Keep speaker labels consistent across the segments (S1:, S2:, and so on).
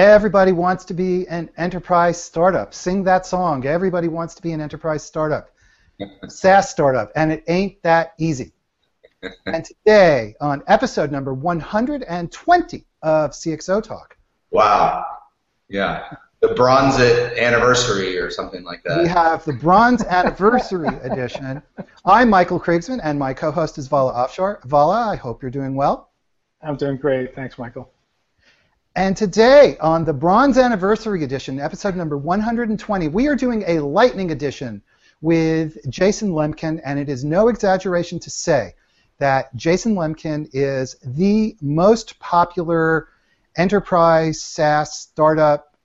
S1: Everybody wants to be an enterprise startup. Sing that song. Everybody wants to be an enterprise startup. SaaS startup, and it ain't that easy. and today, on episode number 120 of CXO Talk.
S2: Wow. Yeah. The bronze anniversary or something like that.
S1: We have the bronze anniversary edition. I'm Michael Krigsman, and my co-host is Vala Afshar. Vala, I hope you're doing well.
S3: I'm doing great. Thanks, Michael.
S1: And today, on the Bronze Anniversary Edition, episode number 120, we are doing a Lightning Edition with Jason Lemkin, and it is no exaggeration to say that Jason Lemkin is the most popular enterprise SaaS startup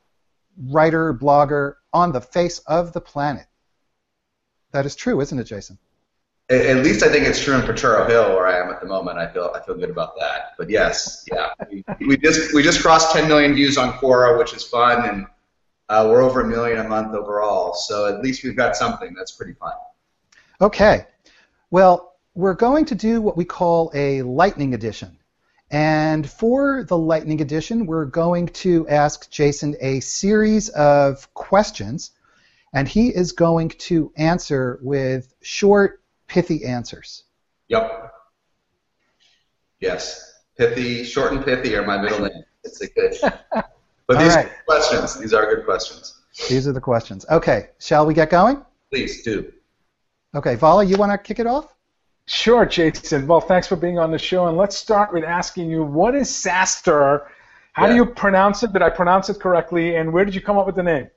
S1: writer, blogger on the face of the planet. That is true, isn't it, Jason?
S2: At least I think it's true in Potrero Hill, where I am at the moment. I feel I feel good about that. But yes, yeah, we, we just we just crossed 10 million views on Quora, which is fun, and uh, we're over a million a month overall. So at least we've got something that's pretty fun.
S1: Okay, well, we're going to do what we call a lightning edition. And for the lightning edition, we're going to ask Jason a series of questions, and he is going to answer with short pithy answers.
S2: Yep. Yes. Pithy, short and pithy are my middle name. It's a good. But these right. are questions. These are good questions.
S1: These are the questions. Okay. Shall we get going?
S2: Please do.
S1: Okay, Vala, you want to kick it off?
S3: Sure, Jason. Well, thanks for being on the show. And let's start with asking you, what is SaaStr? How yeah. do you pronounce it? Did I pronounce it correctly? And where did you come up with the name?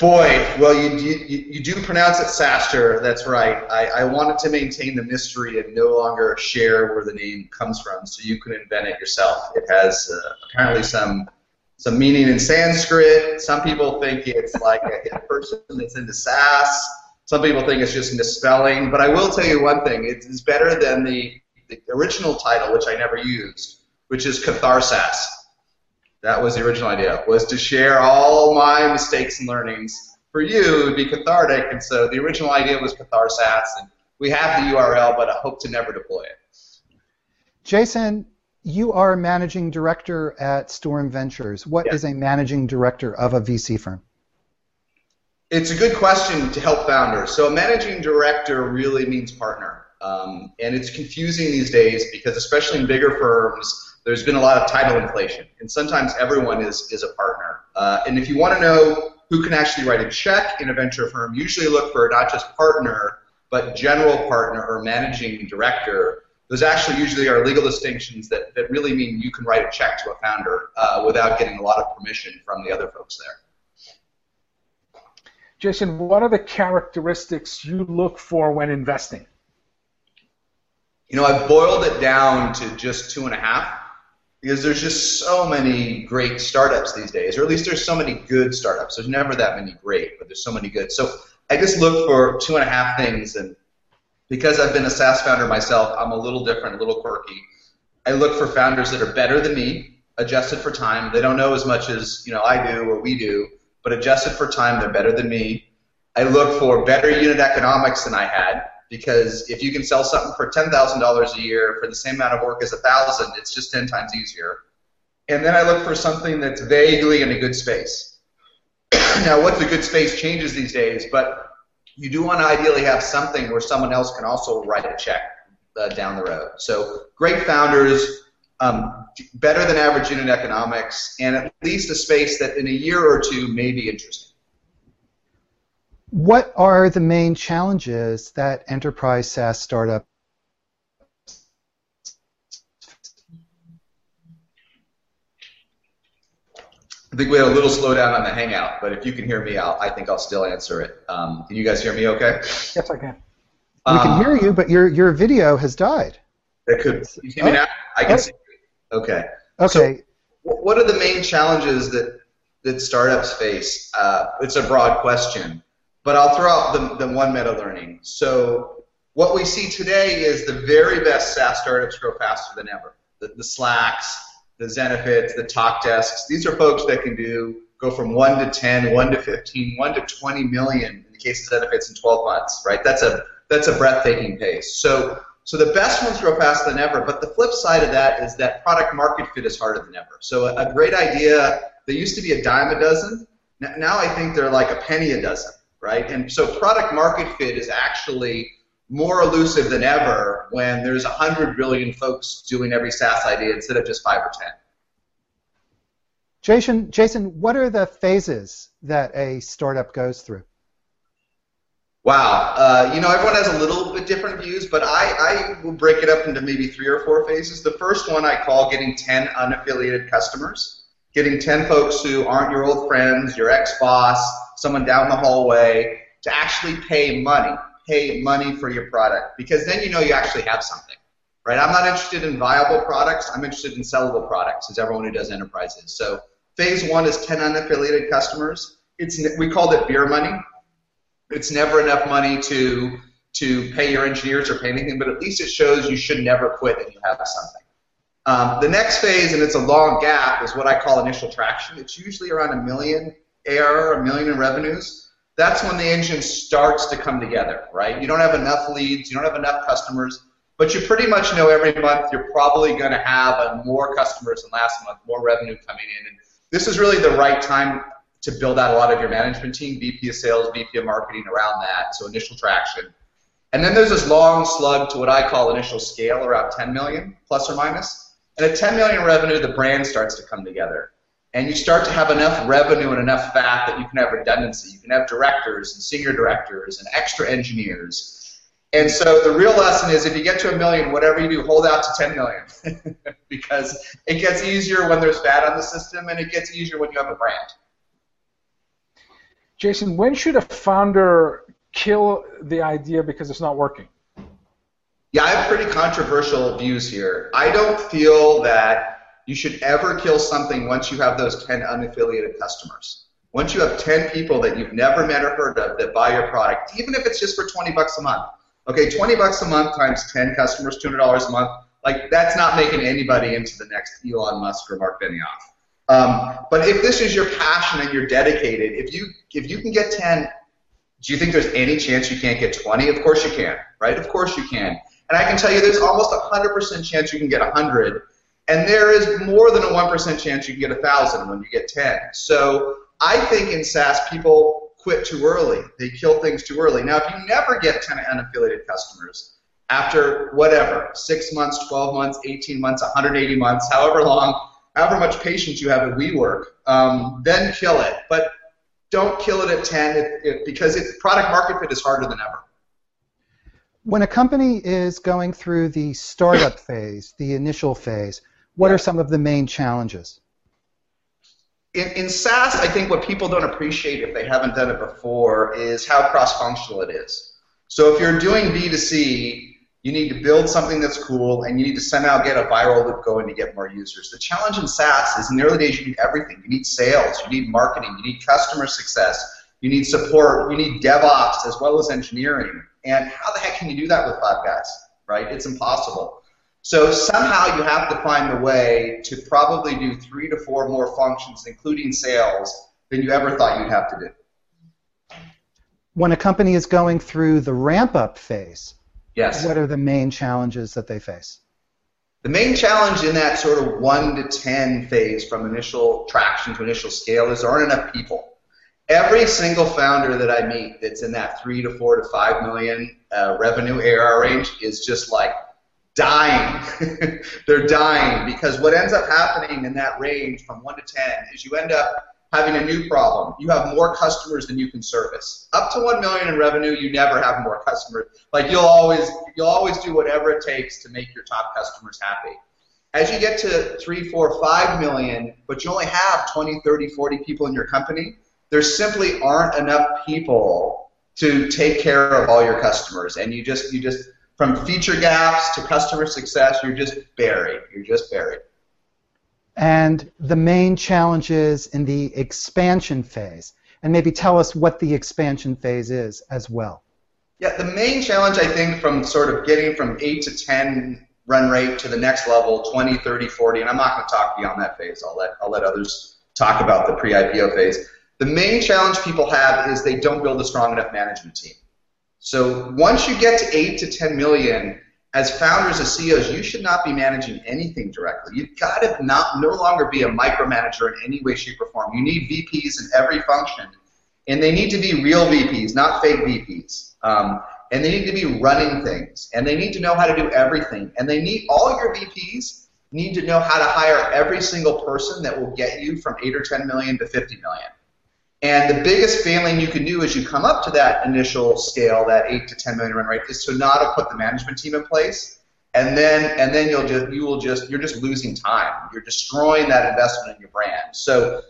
S2: Boy, well, you, you, you do pronounce it SaaStr. That's right. I, I wanted to maintain the mystery and no longer share where the name comes from, so you can invent it yourself. It has uh, apparently some some meaning in Sanskrit. Some people think it's like a, person that's into SaaS. Some people think it's just misspelling. But I will tell you one thing: it's better than the, the original title, which I never used, which is Catharsas. That was the original idea, was to share all my mistakes and learnings. For you, it would be cathartic, and so the original idea was Catharsas, and we have the URL, but I hope to never deploy it.
S1: Jason, you are a managing director at Storm Ventures. What is a managing director of a VC firm?
S2: It's a good question to help founders. So a managing director really means partner. Um, and it's confusing these days because especially in bigger firms, there's been a lot of title inflation, and sometimes everyone is, is a partner. Uh, and if you want to know who can actually write a check in a venture firm, usually look for not just partner, but general partner or managing director. Those actually usually are legal distinctions that, that really mean you can write a check to a founder uh, without getting a lot of permission from the other folks there.
S3: Jason, what are the characteristics you look for when investing?
S2: You know, I've boiled it down to just two and a half because there's just so many great startups these days, or at least there's so many good startups. There's never that many great, but there's so many good. So I just look for two and a half things, and because I've been a SaaS founder myself, I'm a little different, a little quirky. I look for founders that are better than me, adjusted for time. They don't know as much as you know I do or we do, but adjusted for time, they're better than me. I look for better unit economics than I had because if you can sell something for ten thousand dollars a year for the same amount of work as a thousand, it's just ten times easier. And then I look for something that's vaguely in a good space. now, what's a good space changes these days, but you do want to ideally have something where someone else can also write a check uh, down the road. So great founders, um, better than average unit economics, and at least a space that in a year or two may be interesting.
S1: What are the main challenges that enterprise SaaS startup
S2: I think we had a little slowdown on the Hangout, but if you can hear me, I'll, I think I'll still answer it. Um, can you guys hear me okay?
S3: Yes, I can.
S1: We um, can hear you, but your, your video has died.
S2: It could. You see me oh. now? I can oh. see you. Okay.
S1: Okay. So,
S2: what are the main challenges that, that startups face? Uh, it's a broad question. But I'll throw out the, the one meta learning. So what we see today is the very best SaaS startups grow faster than ever. The, the Slacks, the Zenefits, the Talkdesks. These are folks that can do go from 1 to 10, 1 to 15, 1 to 20 million in the case of Zenefits in 12 months, right? That's a that's a breathtaking pace. So so the best ones grow faster than ever, but the flip side of that is that product market fit is harder than ever. So a, a great idea that used to be a dime a dozen, now I think they're like a penny a dozen, right? And so product market fit is actually more elusive than ever when there's 100 billion folks doing every SaaS idea instead of just five or 10.
S1: Jason, Jason, what are the phases that a startup goes through?
S2: Wow. Uh, you know, everyone has a little bit different views, but I, I will break it up into maybe three or four phases. The first one I call getting 10 unaffiliated customers, getting 10 folks who aren't your old friends, your ex boss, someone down the hallway, to actually pay money, pay money for your product, because then you know you actually have something. Right? I'm not interested in viable products. I'm interested in sellable products, as everyone who does enterprise is. So phase one is 10 unaffiliated customers. It's we called it beer money it's never enough money to to pay your engineers or pay anything, but at least it shows you should never quit and you have something. Um, the next phase, and it's a long gap, is what I call initial traction. It's usually around a million ARR, a million in revenues. That's when the engine starts to come together, right? You don't have enough leads, you don't have enough customers, but you pretty much know every month you're probably going to have more customers than last month, more revenue coming in. And this is really the right time to build out a lot of your management team, VP of sales, VP of marketing around that, so initial traction. And then there's this long slug to what I call initial scale, around 10 million, plus or minus. And at 10 million revenue, the brand starts to come together. And you start to have enough revenue and enough fat that you can have redundancy. You can have directors and senior directors and extra engineers. And so the real lesson is if you get to a million, whatever you do, hold out to 10 million. because it gets easier when there's fat on the system and it gets easier when you have a brand.
S3: Jason, when should a founder kill the idea because it's not working?
S2: Yeah, I have pretty controversial views here. I don't feel that you should ever kill something once you have those 10 unaffiliated customers. Once you have 10 people that you've never met or heard of that buy your product, even if it's just for 20 bucks a month. Okay, 20 bucks a month times 10 customers, $200 a month. Like that's not making anybody into the next Elon Musk or Marc Benioff. Um, but if this is your passion and you're dedicated, if you if you can get 10, do you think there's any chance you can't get 20? Of course you can, right? Of course you can. And I can tell you there's almost a 100% chance you can get 100. And there is more than a 1% chance you can get 1,000 when you get 10. So I think in SaaS, people quit too early. They kill things too early. Now, if you never get 10 unaffiliated customers, after whatever, six months, 12 months, 18 months, 180 months, however long, however much patience you have at WeWork, um, then kill it. But don't kill it at 10 it, it, because it, product market fit is harder than ever.
S1: When a company is going through the startup phase, the initial phase, what yeah. are some of the main challenges?
S2: In, in SaaS, I think what people don't appreciate if they haven't done it before is how cross-functional it is. So if you're doing B2C, you need to build something that's cool, and you need to somehow get a viral loop going to get more users. The challenge in SaaS is in the early days you need everything. You need sales, you need marketing, you need customer success, you need support, you need DevOps as well as engineering. And how the heck can you do that with five guys, right? It's impossible. So somehow you have to find the way to probably do three to four more functions, including sales, than you ever thought you'd have to do.
S1: When a company is going through the ramp up phase,
S2: Yes.
S1: What are the main challenges that they face?
S2: The main challenge in that sort of 1 to 10 phase from initial traction to initial scale is there aren't enough people. Every single founder that I meet that's in that 3 to 4 to 5 million uh, revenue ARR range is just like dying. They're dying because what ends up happening in that range from 1 to 10 is you end up having a new problem. You have more customers than you can service. Up to one million in revenue, you never have more customers. Like you'll always you'll always do whatever it takes to make your top customers happy. As you get to three, four, five million, but you only have 20, 30, 40 people in your company, there simply aren't enough people to take care of all your customers. And you just you just from feature gaps to customer success, you're just buried. You're just buried
S1: and the main challenges in the expansion phase. And maybe tell us what the expansion phase is as well.
S2: Yeah, the main challenge I think from sort of getting from 8 to 10 run rate to the next level, 20, 30, 40, and I'm not going to talk beyond that phase. I'll let, I'll let others talk about the pre-IPO phase. The main challenge people have is they don't build a strong enough management team. So once you get to 8 to 10 million, as founders, as CEOs, you should not be managing anything directly. You've got to not no longer be a micromanager in any way, shape, or form. You need VPs in every function, and they need to be real VPs, not fake VPs. Um, and they need to be running things, and they need to know how to do everything, and they need all your VPs need to know how to hire every single person that will get you from eight or ten million to fifty million. And the biggest failing you can do as you come up to that initial scale, that eight to ten million run rate, is to not have put the management team in place. And then and then you'll just you will just you're just losing time. You're destroying that investment in your brand. So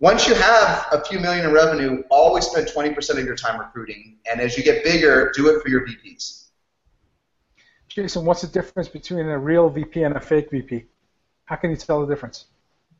S2: once you have a few million in revenue, always spend 20% of your time recruiting. And as you get bigger, do it for your VPs.
S3: Jason, what's the difference between a real VP and a fake VP? How can you tell the difference?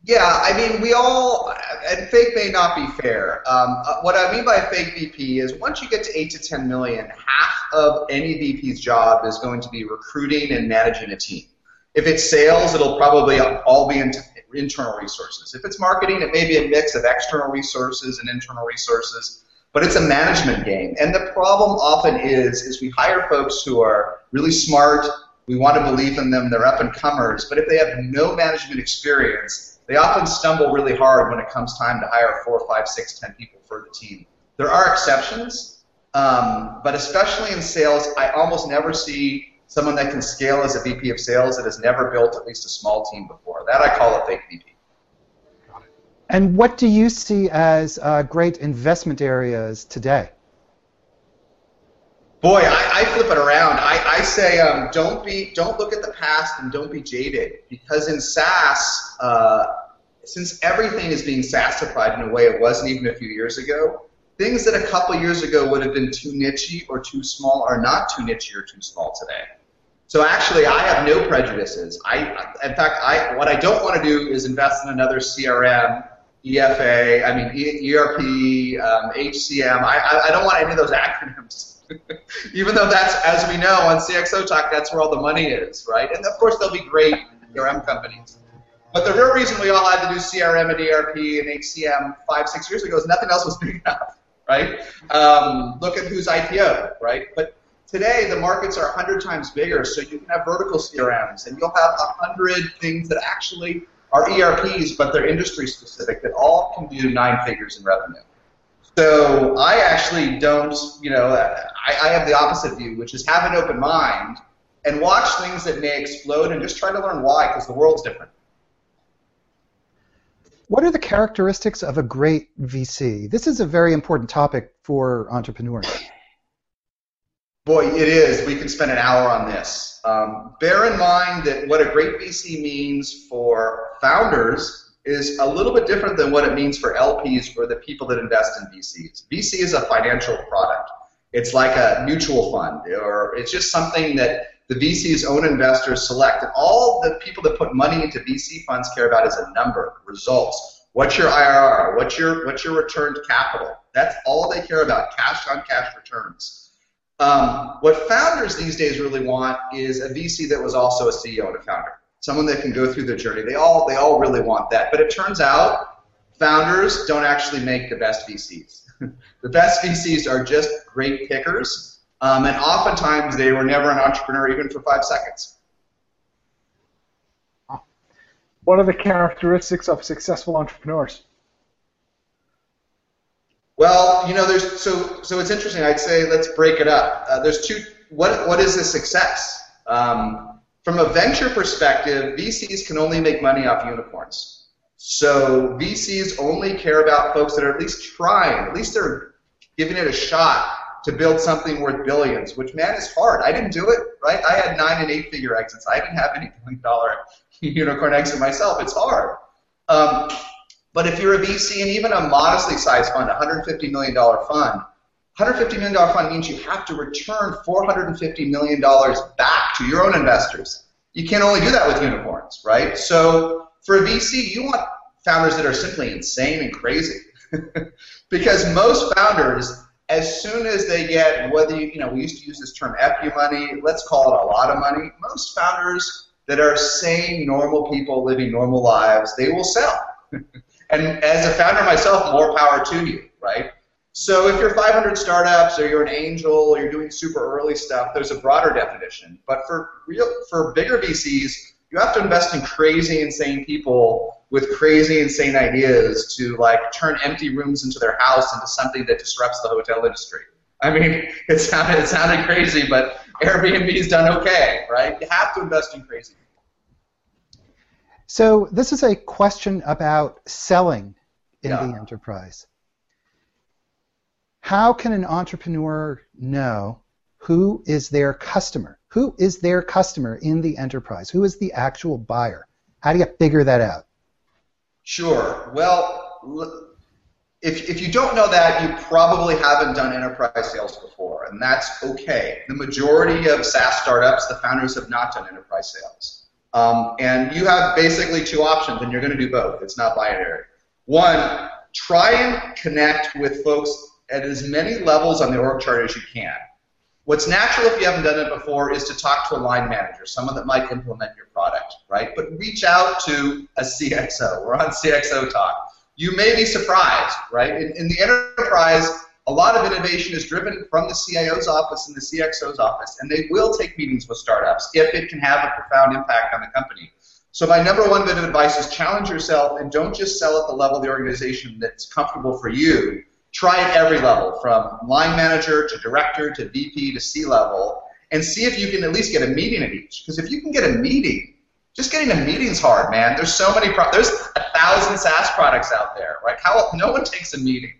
S2: Yeah, I mean, we all, and fake may not be fair. Um, uh, what I mean by fake VP is once you get to 8 to 10 million, half of any VP's job is going to be recruiting and managing a team. If it's sales, it'll probably all be in internal resources. If it's marketing, it may be a mix of external resources and internal resources, but it's a management game. And the problem often is, is we hire folks who are really smart, we want to believe in them, they're up and comers, but if they have no management experience, they often stumble really hard when it comes time to hire four, five, six, ten people for the team. There are exceptions, um, but especially in sales, I almost never see someone that can scale as a VP of sales that has never built at least a small team before. That I call a fake VP.
S1: And what do you see as uh, great investment areas today?
S2: Boy, I, I flip it around. I, I say um, don't be, don't look at the past and don't be jaded because in SaaS, uh, since everything is being SaaSified in a way it wasn't even a few years ago, things that a couple years ago would have been too nichey or too small are not too nichey or too small today. So actually, I have no prejudices. I, in fact, I what I don't want to do is invest in another CRM, EFA, I mean ERP, um, HCM. I, I, I don't want any of those acronyms. Even though that's, as we know on CXO Talk, that's where all the money is, right? And of course, they'll be great CRM companies. But the real reason we all had to do CRM and ERP and HCM five, six years ago is nothing else was big enough, right? Um, look at who's IPO, right? But today, the markets are 100 times bigger, so you can have vertical CRMs, and you'll have 100 things that actually are ERPs, but they're industry specific, that all can do nine figures in revenue. So I actually don't, you know, I, I have the opposite view, which is have an open mind and watch things that may explode and just try to learn why, because the world's different.
S1: What are the characteristics of a great VC? This is a very important topic for entrepreneurs.
S2: Boy, it is. We could spend an hour on this. Um, bear in mind that what a great VC means for founders is a little bit different than what it means for LPs or the people that invest in VCs. VC is a financial product. It's like a mutual fund, or it's just something that the VC's own investors select. And all the people that put money into VC funds care about is a number, results. What's your IRR? What's your what's your returned capital? That's all they care about, cash on cash returns. Um, what founders these days really want is a VC that was also a CEO and a founder someone that can go through the journey. They all they all really want that. But it turns out founders don't actually make the best VCs. the best VCs are just great pickers, um, and oftentimes they were never an entrepreneur even for five seconds.
S3: What are the characteristics of successful entrepreneurs?
S2: Well, you know, there's so so it's interesting. I'd say let's break it up. Uh, there's two. What what is a success? Um, from a venture perspective, VCs can only make money off unicorns. So VCs only care about folks that are at least trying, at least they're giving it a shot to build something worth billions, which man is hard. I didn't do it, right? I had nine and eight figure exits. I didn't have any billion dollar unicorn exit myself. It's hard. Um, but if you're a VC and even a modestly sized fund, a $150 million fund, $150 million fund means you have to return $450 million back to your own investors. You can't only do that with unicorns, right? So for a VC, you want founders that are simply insane and crazy. because most founders, as soon as they get, whether you, you know, we used to use this term FU money, let's call it a lot of money, most founders that are sane, normal people living normal lives, they will sell. and as a founder myself, more power to you, right? So if you're 500 startups or you're an angel or you're doing super early stuff, there's a broader definition. But for real, for bigger VCs, you have to invest in crazy, insane people with crazy, insane ideas to like turn empty rooms into their house into something that disrupts the hotel industry. I mean, it sounded it sounded crazy, but Airbnb's done okay, right? You have to invest in crazy.
S1: So this is a question about selling in
S2: Yeah.
S1: the enterprise. How can an entrepreneur know who is their customer? Who is their customer in the enterprise? Who is the actual buyer? How do you figure that out?
S2: Sure. Well, if, if you don't know that, you probably haven't done enterprise sales before, and that's okay. The majority of SaaS startups, the founders have not done enterprise sales. Um, and you have basically two options, and you're going to do both. It's not binary. One, try and connect with folks at as many levels on the org chart as you can. What's natural if you haven't done it before is to talk to a line manager, someone that might implement your product, right? But reach out to a CXO. We're on CXO Talk. You may be surprised, right? In, in the enterprise, a lot of innovation is driven from the CIO's office and the CXO's office, and they will take meetings with startups if it can have a profound impact on the company. So my number one bit of advice is challenge yourself and don't just sell at the level of the organization that's comfortable for you. Try at every level, from line manager to director to VP to C level, and see if you can at least get a meeting at each. Because if you can get a meeting, just getting a meeting's hard, man. There's so many. Pro- there's a thousand SaaS products out there, right? How no one takes a meeting.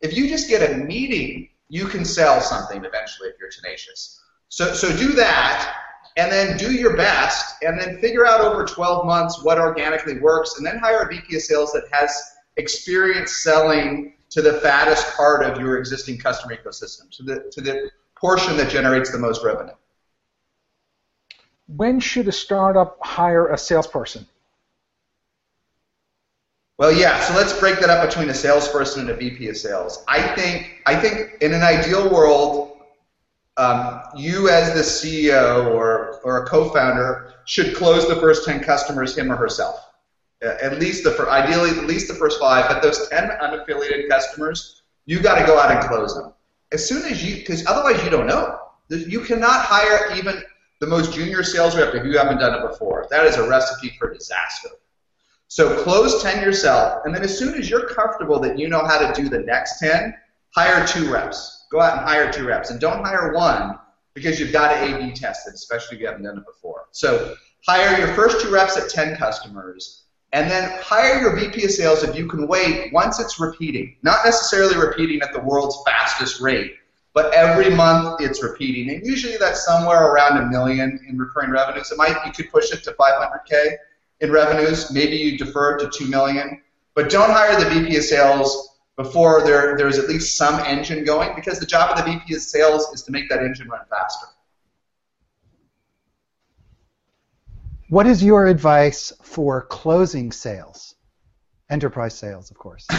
S2: If you just get a meeting, you can sell something eventually if you're tenacious. So so do that, and then do your best, and then figure out over 12 months what organically works, and then hire a VP of sales that has experience selling to the fattest part of your existing customer ecosystem, to the to the portion that generates the most revenue.
S3: When should a startup hire a salesperson?
S2: Well, yeah. So let's break that up between a salesperson and a VP of sales. I think I think in an ideal world, um, you as the CEO or or a co-founder should close the first ten customers him or herself. Uh, At least the ideally at least the first five, but those ten unaffiliated customers, you got to go out and close them as soon as you because otherwise you don't know. You cannot hire even the most junior sales rep if you haven't done it before. That is a recipe for disaster. So close 10 yourself, and then as soon as you're comfortable that you know how to do the next 10, hire two reps. Go out and hire two reps, and don't hire one because you've got to A/B test it, especially if you haven't done it before. So hire your first two reps at 10 customers, and then hire your VP of sales if you can wait once it's repeating. Not necessarily repeating at the world's fastest rate, but every month it's repeating, and usually that's somewhere around a million in recurring revenues. It might you could push it to 500k in revenues. Maybe you defer it to two million, but don't hire the VP of sales before there there's at least some engine going, because the job of the VP of sales is to make that engine run faster.
S1: What is your advice for closing sales? Enterprise sales, of course.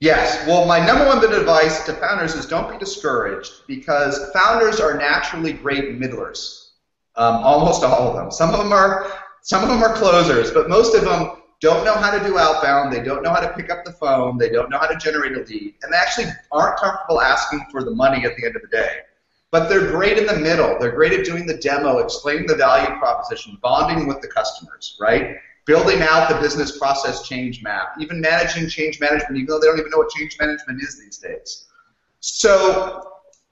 S2: Yes. Well, my number one bit of advice to founders is don't be discouraged because founders are naturally great middlers. Um, almost all of them. Some of them are some of them are closers, but most of them don't know how to do outbound. They don't know how to pick up the phone. They don't know how to generate a lead, and they actually aren't comfortable asking for the money at the end of the day. But they're great in the middle. They're great at doing the demo, explaining the value proposition, bonding with the customers, right? building out the business process change map, even managing change management, even though they don't even know what change management is these days. So,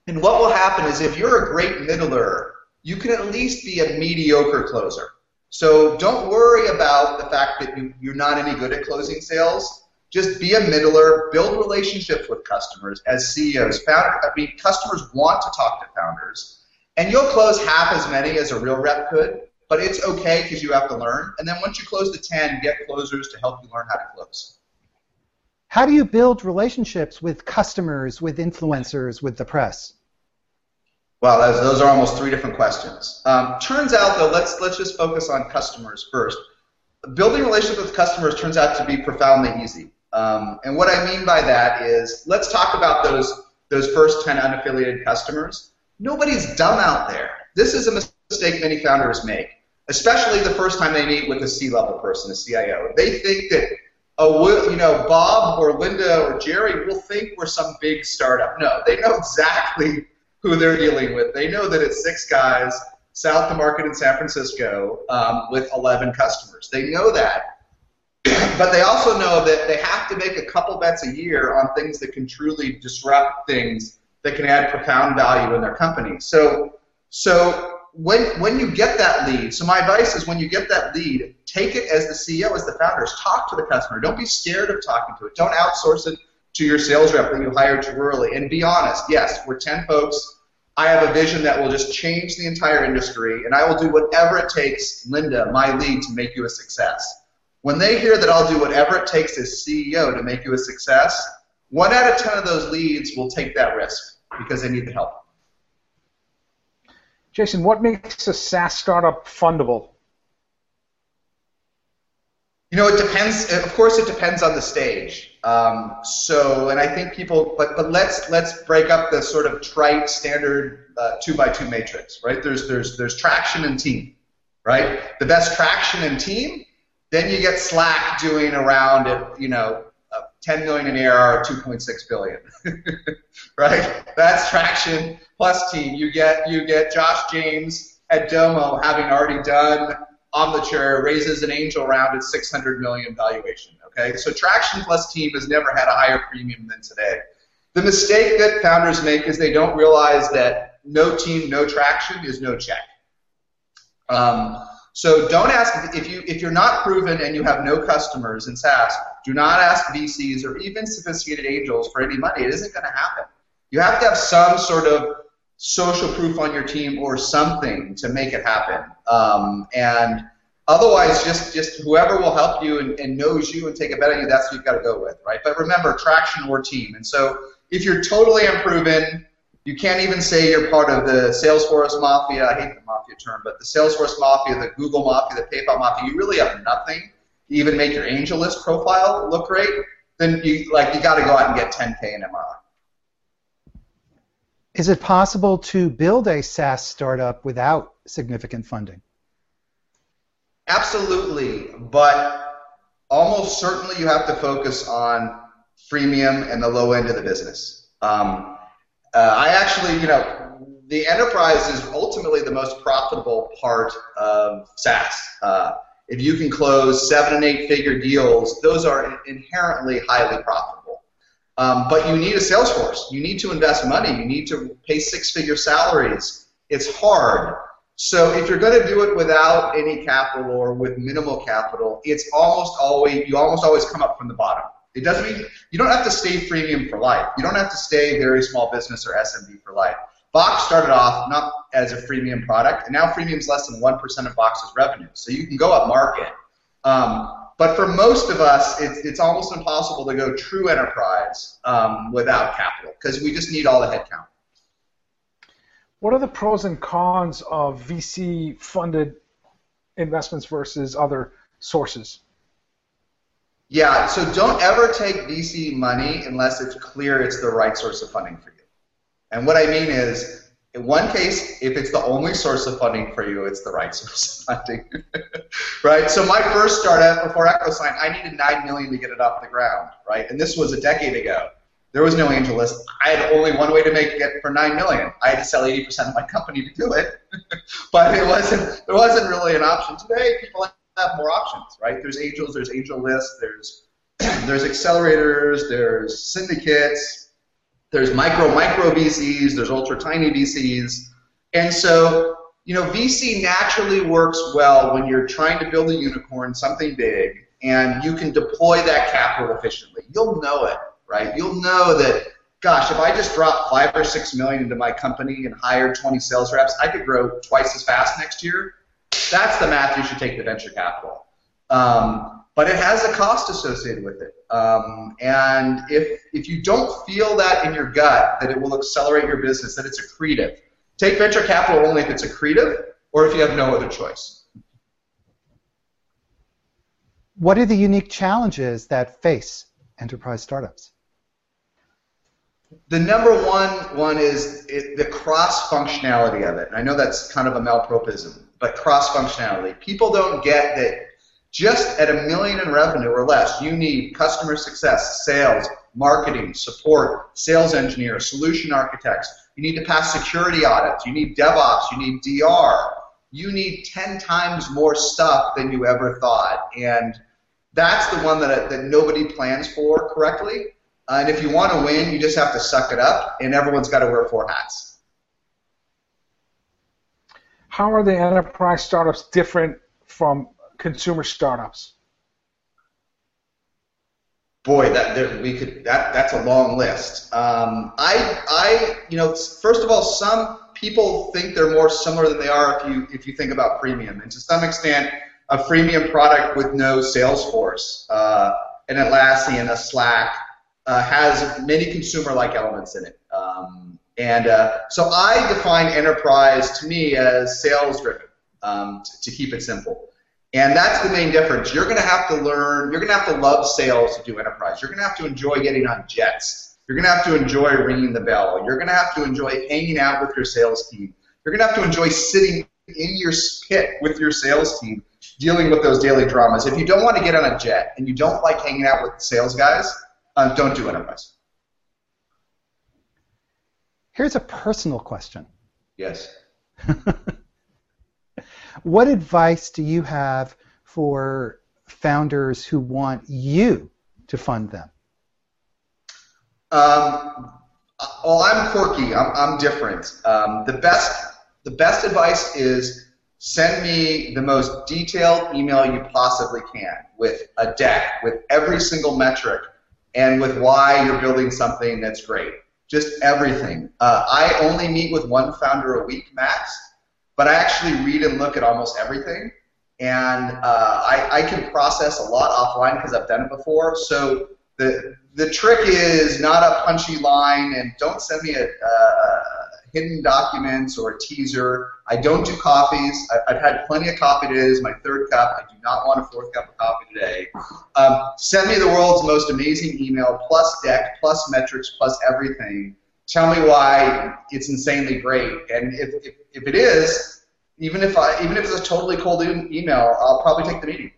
S2: and what will happen is if you're a great middler, you can at least be a mediocre closer. So don't worry about the fact that you, you're not any good at closing sales. Just be a middler, build relationships with customers as CEOs. Founder, I mean, customers want to talk to founders, and you'll close half as many as a real rep could but it's okay because you have to learn. And then once you close the 10, get closers to help you learn how to close.
S1: How do you build relationships with customers, with influencers, with the press?
S2: Well, those, those are almost three different questions. Um, turns out, though, let's let's just focus on customers first. Building relationships with customers turns out to be profoundly easy. Um, and what I mean by that is, let's talk about those those first 10 unaffiliated customers. Nobody's dumb out there. This is a mistake many founders make especially the first time they meet with a C-level person, a CIO. They think that oh, you know, Bob or Linda or Jerry will think we're some big startup. No, they know exactly who they're dealing with. They know that it's six guys south of market in San Francisco um, with 11 customers. They know that. But they also know that they have to make a couple bets a year on things that can truly disrupt things that can add profound value in their company. So, so when when you get that lead, so my advice is when you get that lead, take it as the CEO, as the founders, talk to the customer. Don't be scared of talking to it. Don't outsource it to your sales rep that you hired too early. And be honest. Yes, we're 10 folks. I have a vision that will just change the entire industry, and I will do whatever it takes, Linda, my lead, to make you a success. When they hear that I'll do whatever it takes as CEO to make you a success, one out of 10 of those leads will take that risk because they need the help.
S3: Jason, what makes a SaaS startup fundable?
S2: You know, it depends. Of course, it depends on the stage. Um, so, and I think people, but but let's let's break up the sort of trite standard uh, two by two matrix, right? There's there's there's traction and team, right? The best traction and team, then you get Slack doing around at you know 10 million in ARR, 2.6 billion, right? That's traction plus team. You get you get Josh James at Domo having already done Omniture raises an angel round at 600 million valuation. Okay, so traction plus team has never had a higher premium than today. The mistake that founders make is they don't realize that no team, no traction is no check. Um, so don't ask if you if you're not proven and you have no customers in SaaS. Do not ask VCs or even sophisticated angels for any money. It isn't going to happen. You have to have some sort of social proof on your team or something to make it happen. Um, and otherwise, just just whoever will help you and, and knows you and take a bet on you, that's who you've got to go with, right? But remember, traction or team. And so if you're totally unproven you can't even say you're part of the Salesforce mafia. I hate the mafia term, but the Salesforce mafia, the Google mafia, the PayPal mafia. You really have nothing to even make your AngelList profile look great. Then you like you got to go out and get 10k in MRR.
S1: Is it possible to build a SaaS startup without significant funding?
S2: Absolutely, but almost certainly you have to focus on freemium and the low end of the business. Um, uh, I actually, you know, the enterprise is ultimately the most profitable part of SaaS. Uh, if you can close seven and eight figure deals, those are inherently highly profitable. Um, but you need a sales force. You need to invest money. You need to pay six figure salaries. It's hard. So if you're going to do it without any capital or with minimal capital, it's almost always you almost always come up from the bottom. It doesn't mean you don't have to stay freemium for life. You don't have to stay very small business or SMB for life. Box started off not as a freemium product, and now freemium is less than 1% of Box's revenue. So you can go up market. Um, but for most of us, it's, it's almost impossible to go true enterprise um, without capital because we just need all the headcount.
S3: What are the pros and cons of VC funded investments versus other sources?
S2: Yeah, so don't ever take VC money unless it's clear it's the right source of funding for you. And what I mean is, in one case, if it's the only source of funding for you, it's the right source of funding. right? So my first startup before EchoSign, I needed nine million to get it off the ground, right? And this was a decade ago. There was no AngelList. I had only one way to make it for nine million. I had to sell 80% of my company to do it. but it wasn't there wasn't really an option. Today people have more options, right? There's angels, there's angel lists, there's there's accelerators, there's syndicates, there's micro micro VCs, there's ultra tiny VCs, and so you know VC naturally works well when you're trying to build a unicorn, something big, and you can deploy that capital efficiently. You'll know it, right? You'll know that. Gosh, if I just drop five or six million into my company and hired 20 sales reps, I could grow twice as fast next year that's the math you should take the venture capital. Um, but it has a cost associated with it. Um, and if, if you don't feel that in your gut, that it will accelerate your business, that it's accretive, take venture capital only if it's accretive or if you have no other choice.
S1: What are the unique challenges that face enterprise startups?
S2: The number one one is it, the cross functionality of it. And I know that's kind of a malpropism but cross functionality. People don't get that Just at a million in revenue or less, you need customer success, sales, marketing, support, sales engineers, solution architects. You need to pass security audits. You need DevOps. You need DR. You need 10 times more stuff than you ever thought. And that's the one that, that nobody plans for correctly. Uh, and if you want to win, you just have to suck it up, and everyone's got to wear four hats.
S3: How are the enterprise startups different from consumer startups?
S2: Boy, that there, we could that that's a long list. Um, I I you know first of all, some people think they're more similar than they are if you if you think about freemium, and to some extent, a freemium product with no sales force, uh, an Atlassian, a Slack uh, has many consumer-like elements in it. Um, and uh, so I define enterprise to me as sales-driven, um, to, to keep it simple. And that's the main difference. You're going to have to learn, you're going to have to love sales to do enterprise. You're going to have to enjoy getting on jets. You're going to have to enjoy ringing the bell. You're going to have to enjoy hanging out with your sales team. You're going to have to enjoy sitting in your pit with your sales team, dealing with those daily dramas. If you don't want to get on a jet and you don't like hanging out with sales guys, uh, don't do enterprise.
S1: Here's a personal question.
S2: Yes.
S1: what advice do you have for founders who want you to fund them?
S2: Um, well, I'm quirky. I'm, I'm different. Um, the best the best advice is send me the most detailed email you possibly can with a deck with every single metric and with why you're building something that's great. Just everything. Uh, I only meet with one founder a week max, but I actually read and look at almost everything. And uh, I, I can process a lot offline because I've done it before. So the, the trick is not a punchy line and don't send me a, a hidden documents or a teaser. I don't do coffees. I, have had plenty of coffee today. This is my third cup. I do not want a fourth cup of coffee today. Um, send me the world's most amazing email, plus deck, plus metrics, plus everything. Tell me why it's insanely great. And if, if, if it is, even if I even if it's a totally cold email, I'll probably take the meeting.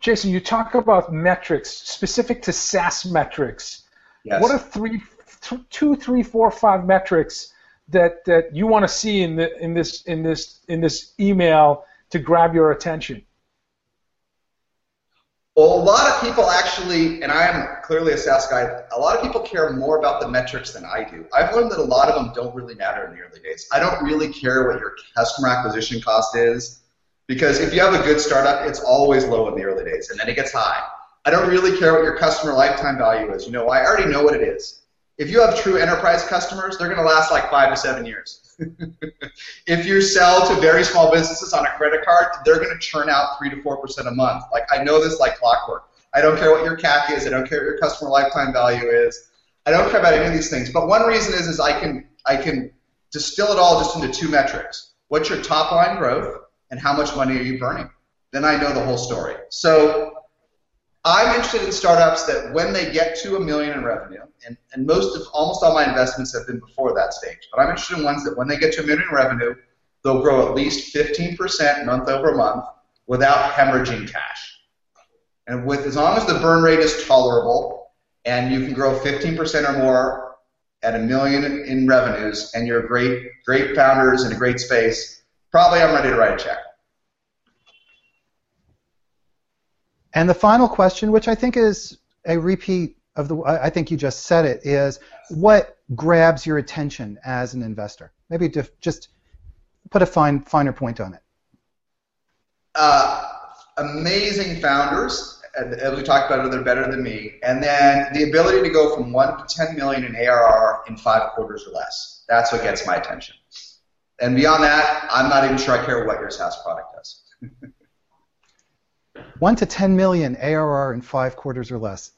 S3: Jason, you talk about metrics specific to SaaS metrics. Yes. What are three two, three, four, five metrics that, that you want to see in the in this in this in this email to grab your attention?
S2: Well, a lot of people actually, and I am clearly a SaaS guy, a lot of people care more about the metrics than I do. I've learned that a lot of them don't really matter in the early days. I don't really care what your customer acquisition cost is, because if you have a good startup, it's always low in the early days, and then it gets high. I don't really care what your customer lifetime value is. You know, I already know what it is if you have true enterprise customers, they're going to last like five to seven years. if you sell to very small businesses on a credit card, they're going to churn out three to four percent a month. Like I know this like clockwork. I don't care what your CAC is. I don't care what your customer lifetime value is. I don't care about any of these things. But one reason is is I can I can distill it all just into two metrics. What's your top line growth and how much money are you burning? Then I know the whole story. So I'm interested in startups that when they get to a million in revenue, and, and most of almost all my investments have been before that stage, but I'm interested in ones that when they get to a million in revenue, they'll grow at least 15% month over month without hemorrhaging cash. And with as long as the burn rate is tolerable and you can grow 15% or more at a million in revenues and you're great great founders in a great space, probably I'm ready to write a check.
S1: And the final question, which I think is a repeat of the, I think you just said it, is what grabs your attention as an investor? Maybe just put a fine, finer point on it.
S2: Uh, amazing founders, as we talked about, they're better than me, and then the ability to go from one to 10 million in ARR in five quarters or less. That's what gets my attention. And beyond that, I'm not even sure I care what your SaaS product does.
S1: 1 to 10 million ARR in five quarters or less.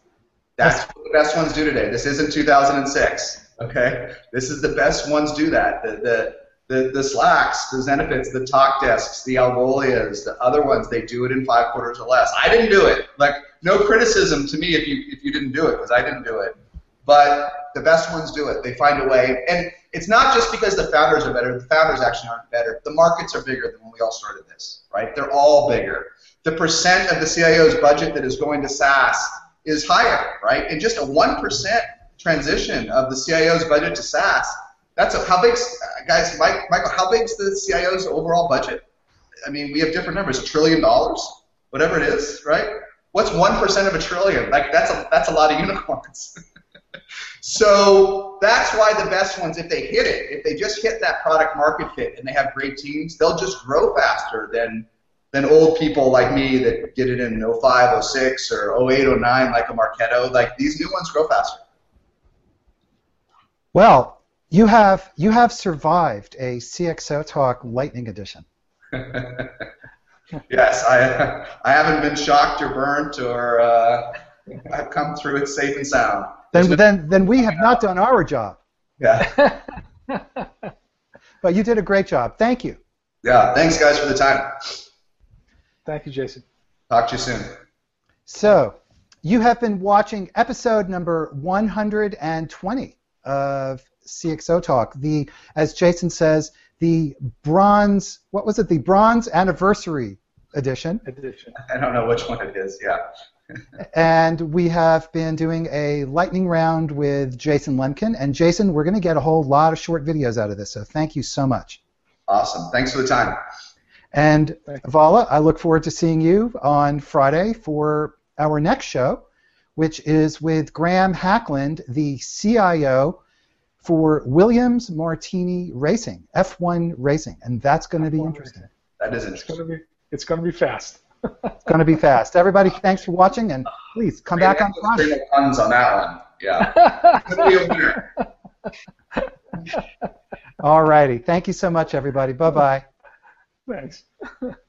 S2: That's what the best ones do today. This isn't 2006. Okay, this is the best ones do that. The the the, the Slacks, the Zenefits, the Talkdesks, the Algolias, the other ones, they do it in five quarters or less. I didn't do it. Like no criticism to me if you if you didn't do it because I didn't do it. but the best ones do it. They find a way, and it's not just because the founders are better. The founders actually aren't better. The markets are bigger than when we all started this, right? They're all bigger. The percent of the CIO's budget that is going to SaaS is higher, right? And just a one percent transition of the CIO's budget to SaaS. That's a, how big, guys, Mike, Michael, how big is the CIO's overall budget? I mean, we have different numbers, a trillion dollars, whatever it is, right? What's one percent of a trillion? Like that's a that's a lot of unicorns. so that's why the best ones, if they hit it, if they just hit that product market fit and they have great teams, they'll just grow faster than than old people like me that did it in 05, 06, or 08, 09, like a Marketo. Like these new ones grow faster.
S1: Well, you have you have survived a CXO Talk Lightning Edition.
S2: yes, I I haven't been shocked or burnt or uh, I've come through it safe and sound.
S1: Then then then we have not done our job.
S2: Yeah.
S1: but you did a great job. Thank you.
S2: Yeah, thanks guys for the time.
S3: Thank you, Jason.
S2: Talk to you soon.
S1: So, you have been watching episode number 120 of CXO Talk. The, as Jason says, the bronze. What was it? The bronze anniversary edition.
S3: Edition.
S2: I don't know which one it is. Yeah.
S1: and we have been doing a lightning round with Jason Lemkin. And Jason, we're going to get a whole lot of short videos out of this. So thank you so much.
S2: Awesome. Thanks for the time.
S1: And Vala, I look forward to seeing you on Friday for our next show which is with Graeme Hackland, the CIO for Williams Martini Racing, F1 Racing, and that's going to be interesting.
S2: That is interesting.
S3: It's going to be, it's going to be fast.
S1: it's going to be fast. Everybody, thanks for watching, and please come back on Friday.
S2: Tons on that one. Yeah.
S1: All righty. Thank you so much, everybody. Bye bye. Thanks.